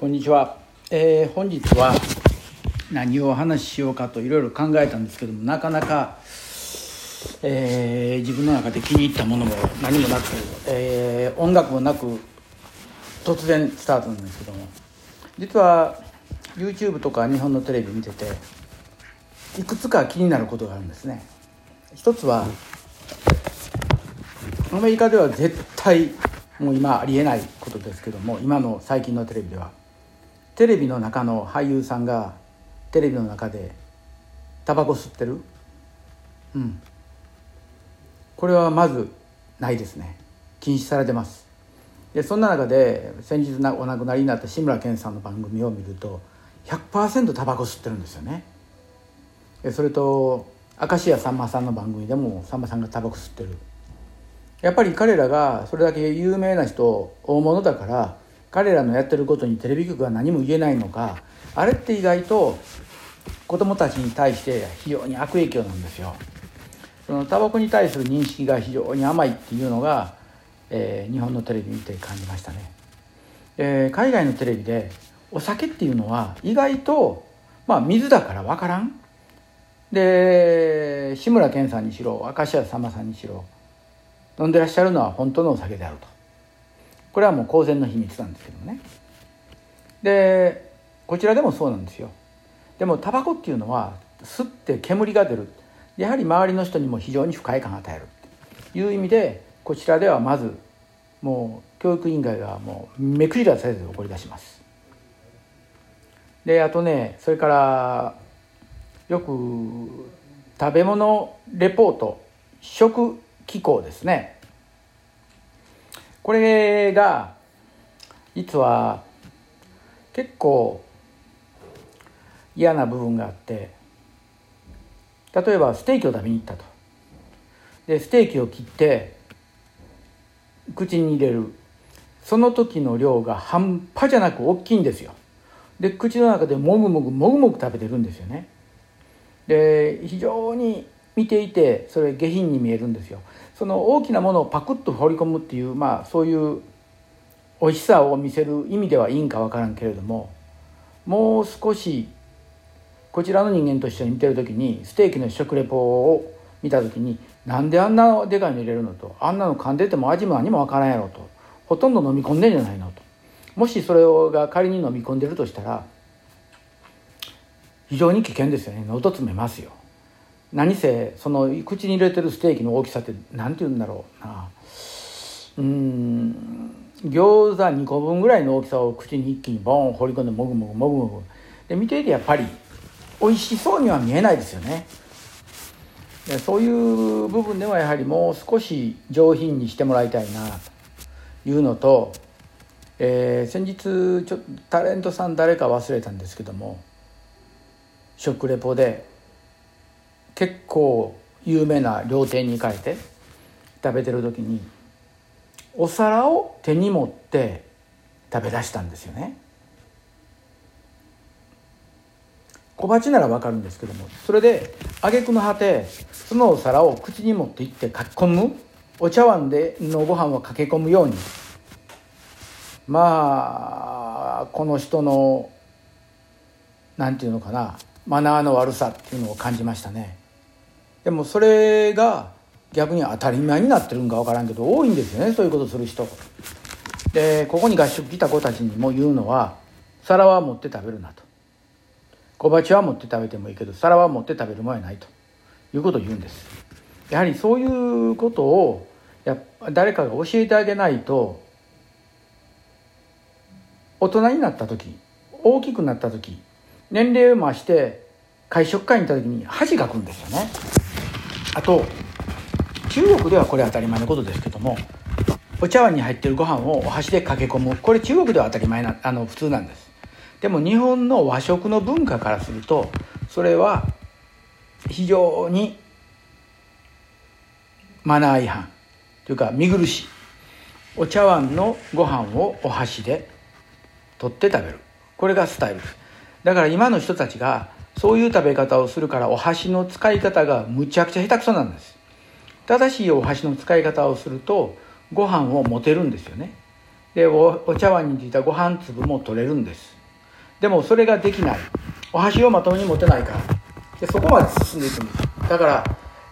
こんにちは、えー、本日は何をお話ししようかといろいろ考えたんですけどもなかなか、えー、自分の中で気に入ったものも何もなく、えー、音楽もなく突然スタートなんですけども。実は YouTube とか日本のテレビ見てていくつか気になることがあるんですね。一つはアメリカでは絶対もう今ありえないことですけども今の最近のテレビでは。テレビの中の俳優さんがテレビの中でタバコ吸ってる？うん。これはまずないですね。禁止されてます。でそんな中で先日お亡くなりになった志村けんさんの番組を見ると100%タバコ吸ってるんですよね。それと明石家さんまさんの番組でもさんまさんがタバコ吸ってる。やっぱり彼らがそれだけ有名な人大物だから彼らのやってることにテレビ局は何も言えないのかあれって意外と子供たちに対して非常に悪影響なんですよ。そのタバコに対する認識が非常に甘いっていうのが、えー、日本のテレビ見て感じましたね、えー、海外のテレビでお酒っていうのは意外とまあ水だから分からん。で志村けんさんにしろ明石家さんまさんにしろ飲んでらっしゃるのは本当のお酒であると。これはもう公然の秘密なんですけどね。でこちらでもそうなんですよ。でもタバコっていうのは吸って煙が出る。やはり周りの人にも非常に不快感を与えるという意味でこちらではまずもう教育委員会がもう目くじらせず怒り出します。であとねそれからよく食べ物レポート食機構ですね。これが実は結構嫌な部分があって例えばステーキを食べに行ったと。でステーキを切って口に入れる。その時の量が半端じゃなく大きいんですよ。で口の中でもぐもぐもぐもぐ食べてるんですよね。で非常に見ていてそれ下品に見えるんですよ。その大きなものをパクッと放り込むっていうまあそういう美味しさを見せる意味ではいいんか分からんけれどももう少しこちらの人間と一緒に見てる時にステーキの食レポを見た時になんであんなでかいの入れるのとあんなの噛んでても味も何も分からんやろとほとんど飲み込んでんじゃないのと。もしそれが仮に飲み込んでるとしたら非常に危険ですよね。喉詰めますよ。何せその口に入れてるステーキの大きさって何て言うんだろうな。うん。餃子2個分ぐらいの大きさを口に一気にボン放り込んでもぐもぐもぐもぐで見ていてやっぱり美味しそうには見えないですよね。でそういう部分ではやはりもう少し上品にしてもらいたいなというのと、えー、先日ちょタレントさん誰か忘れたんですけども食レポで結構有名な料亭に行かれて食べてる時にお皿を手に持って食べ出したんですよね小鉢なら分かるんですけどもそれで挙句の果てそのお皿を口に持っていってかき込むお茶碗でのご飯をかけ込むようにまあこの人の何て言うのかなマナーの悪さっていうのを感じましたね。でもそれが逆に当たり前になってるんか分からんけど多いんですよねそういうことする人。でここに合宿来た子たちにも言うのは皿は持って食べるなと。小鉢は持って食べてもいいけど皿は持って食べるもんやないと。いうことを言うんです。やはりそういうことをや誰かが教えてあげないと大人になった時大きくなった時年齢を増して会食会に行った時に恥かくんですよね。あと中国ではこれ当たり前のことですけどもお茶碗に入ってるご飯をお箸でかけ込む。これ中国では当たり前なあの普通なんです。でも日本の和食の文化からするとそれは非常にマナー違反。というか見苦しい。お茶碗のご飯をお箸で取って食べる。これがスタイルです。だから今の人たちがそういう食べ方をするからお箸の使い方がむちゃくちゃ下手くそなんです。正しいお箸の使い方をするとご飯を持てるんですよね。でおお茶碗についたご飯粒も取れるんです。でもそれができない。お箸をまともに持てないから。でそこまで進んでいくんです。だから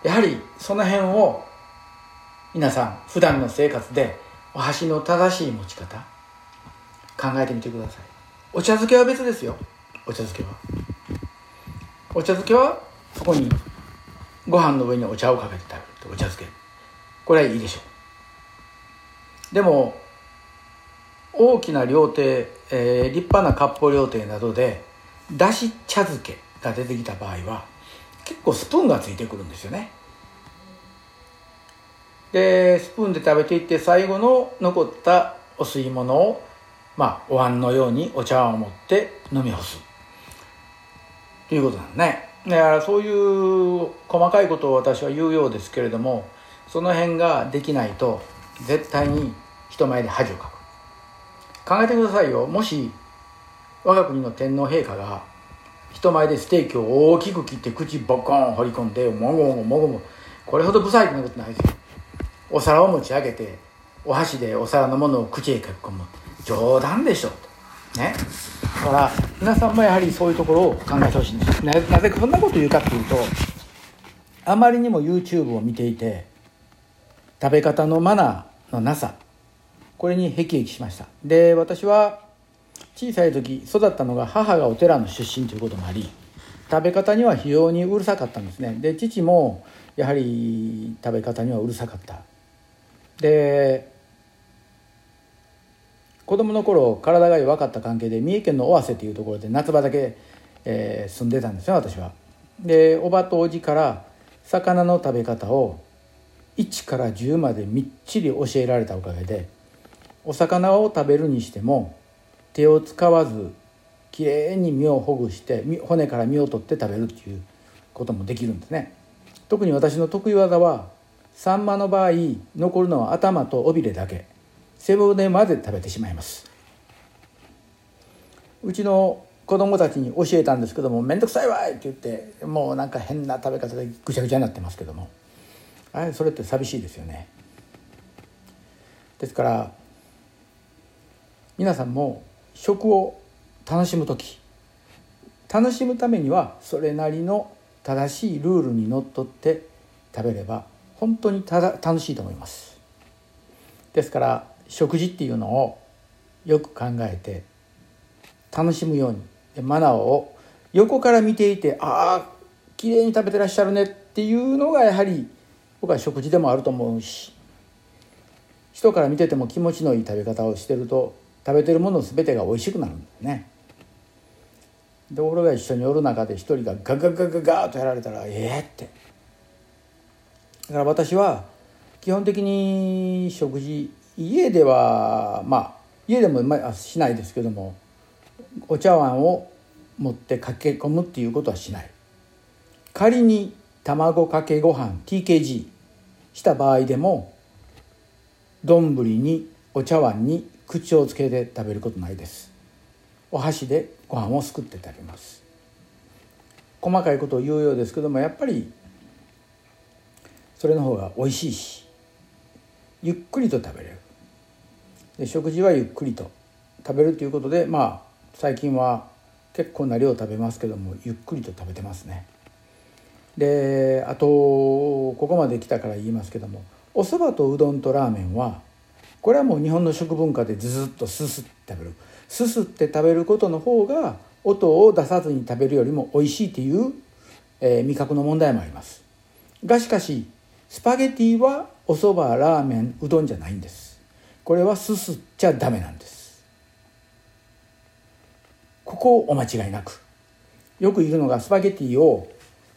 やはりその辺を皆さん普段の生活でお箸の正しい持ち方考えてみてください。お茶漬けは別ですよ。お茶漬けは。お茶漬けはそこにご飯の上にお茶をかけて食べるってお茶漬け。これはいいでしょう。でも大きな料亭、えー、立派な割烹料亭などでだし茶漬けが出てきた場合は結構スプーンがついてくるんですよね。でスプーンで食べていって最後の残ったお吸い物をまあお椀のようにお茶碗を持って飲み干す。ということなんね。だからそういう細かいことを私は言うようですけれどもその辺ができないと絶対に人前で恥をかく。考えてくださいよ。もし我が国の天皇陛下が人前でステーキを大きく切って口ボコン掘り込んでもごもごもごこれほど不細工なことないですよ。お皿を持ち上げてお箸でお皿のものを口へ書き込む。冗談でしょ。とね。だから皆さんもやはりそういうところを考えてほしいんです。ななぜこんなこと言うかっていうとあまりにも YouTube を見ていて食べ方のマナーのなさこれに辟易しました。で私は小さい時育ったのが母がお寺の出身ということもあり食べ方には非常にうるさかったんですね。で父もやはり食べ方にはうるさかった。で子供の頃体が弱かった関係で三重県の尾鷲というところで夏場だけ、えー、住んでたんですよ私は。でおばとおじから魚の食べ方を1から10までみっちり教えられたおかげでお魚を食べるにしても手を使わずきれいに身をほぐして骨から身を取って食べるっていうこともできるんですね。特に私の得意技はサンマの場合残るのは頭と尾びれだけ背骨まで食べてしまいます。うちの子供たちに教えたんですけども「面倒くさいわい!」って言ってもうなんか変な食べ方でぐちゃぐちゃになってますけども。あれそれって寂しいですよね。ですから皆さんも食を楽しむ時楽しむためにはそれなりの正しいルールにのっとって食べれば本当にただ楽しいと思います。ですから食事っていうのをよく考えて楽しむようにマナーを横から見ていてああ綺麗に食べてらっしゃるねっていうのがやはり僕は食事でもあると思うし人から見てても気持ちのいい食べ方をしてると食べてるもの全てが美味しくなるんだよね。ところが一緒におる中で一人がガガガガガーとやられたらええってだから私は基本的に食事家ではまあ家でもまあしないですけどもお茶碗を持って駆け込むっていうことはしない。仮に卵かけご飯 TKG した場合でも丼にお茶碗に口をつけて食べることないです。お箸でご飯をすくって食べます。細かいことを言うようですけどもやっぱりそれの方が美味しいしゆっくりと食べれる。で食事はゆっくりと食べるということでまあ最近は結構な量食べますけどもゆっくりと食べてますね。であとここまで来たから言いますけどもお蕎麦とうどんとラーメンはこれはもう日本の食文化でずっとすすって食べる。すすって食べることの方が音を出さずに食べるよりも美味しいという、えー、味覚の問題もあります。がしかしスパゲティはお蕎麦ラーメンうどんじゃないんです。これはすすっちゃダメなんです。ここをお間違いなく。よく言うのがスパゲティを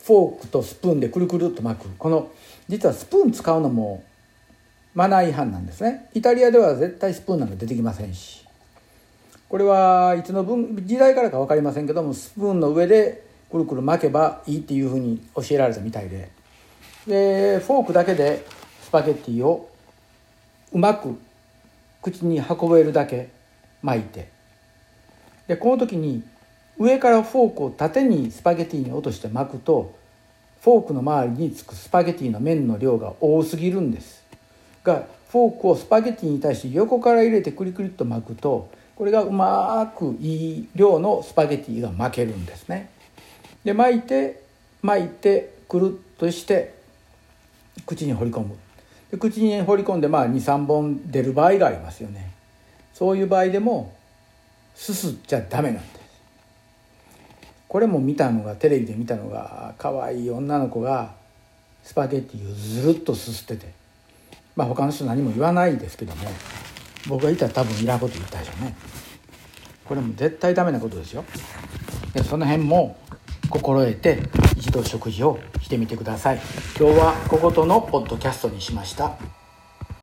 フォークとスプーンでくるくるっと巻く。この実はスプーン使うのもマナー違反なんですね。イタリアでは絶対スプーンなんか出てきませんし。これはいつの分時代からか分かりませんけどもスプーンの上でくるくる巻けばいいっていうふうに教えられたみたいで。でフォークだけでスパゲッティをうまく口に運べるだけ巻いて。でこの時に上からフォークを縦にスパゲティに落として巻くとフォークの周りにつくスパゲティの麺の量が多すぎるんです。がフォークをスパゲティに対して横から入れてクリクリっと巻くとこれがうまくいい量のスパゲティが巻けるんですね。で巻いて巻いてくるっとして口に放り込む。で口に放り込んでまあ23本出る場合がありますよね。そういう場合でもすすっちゃダメなんです。これも見たのがテレビで見たのが可愛い女の子がスパゲッティをずるっとすすってて。まあ他の人何も言わないですけども僕がいたら多分いらんこと言ったでしょうね。これも絶対ダメなことですよ。でその辺も心得て一度食事をしてみてください。今日はこことのポッドキャストにしました。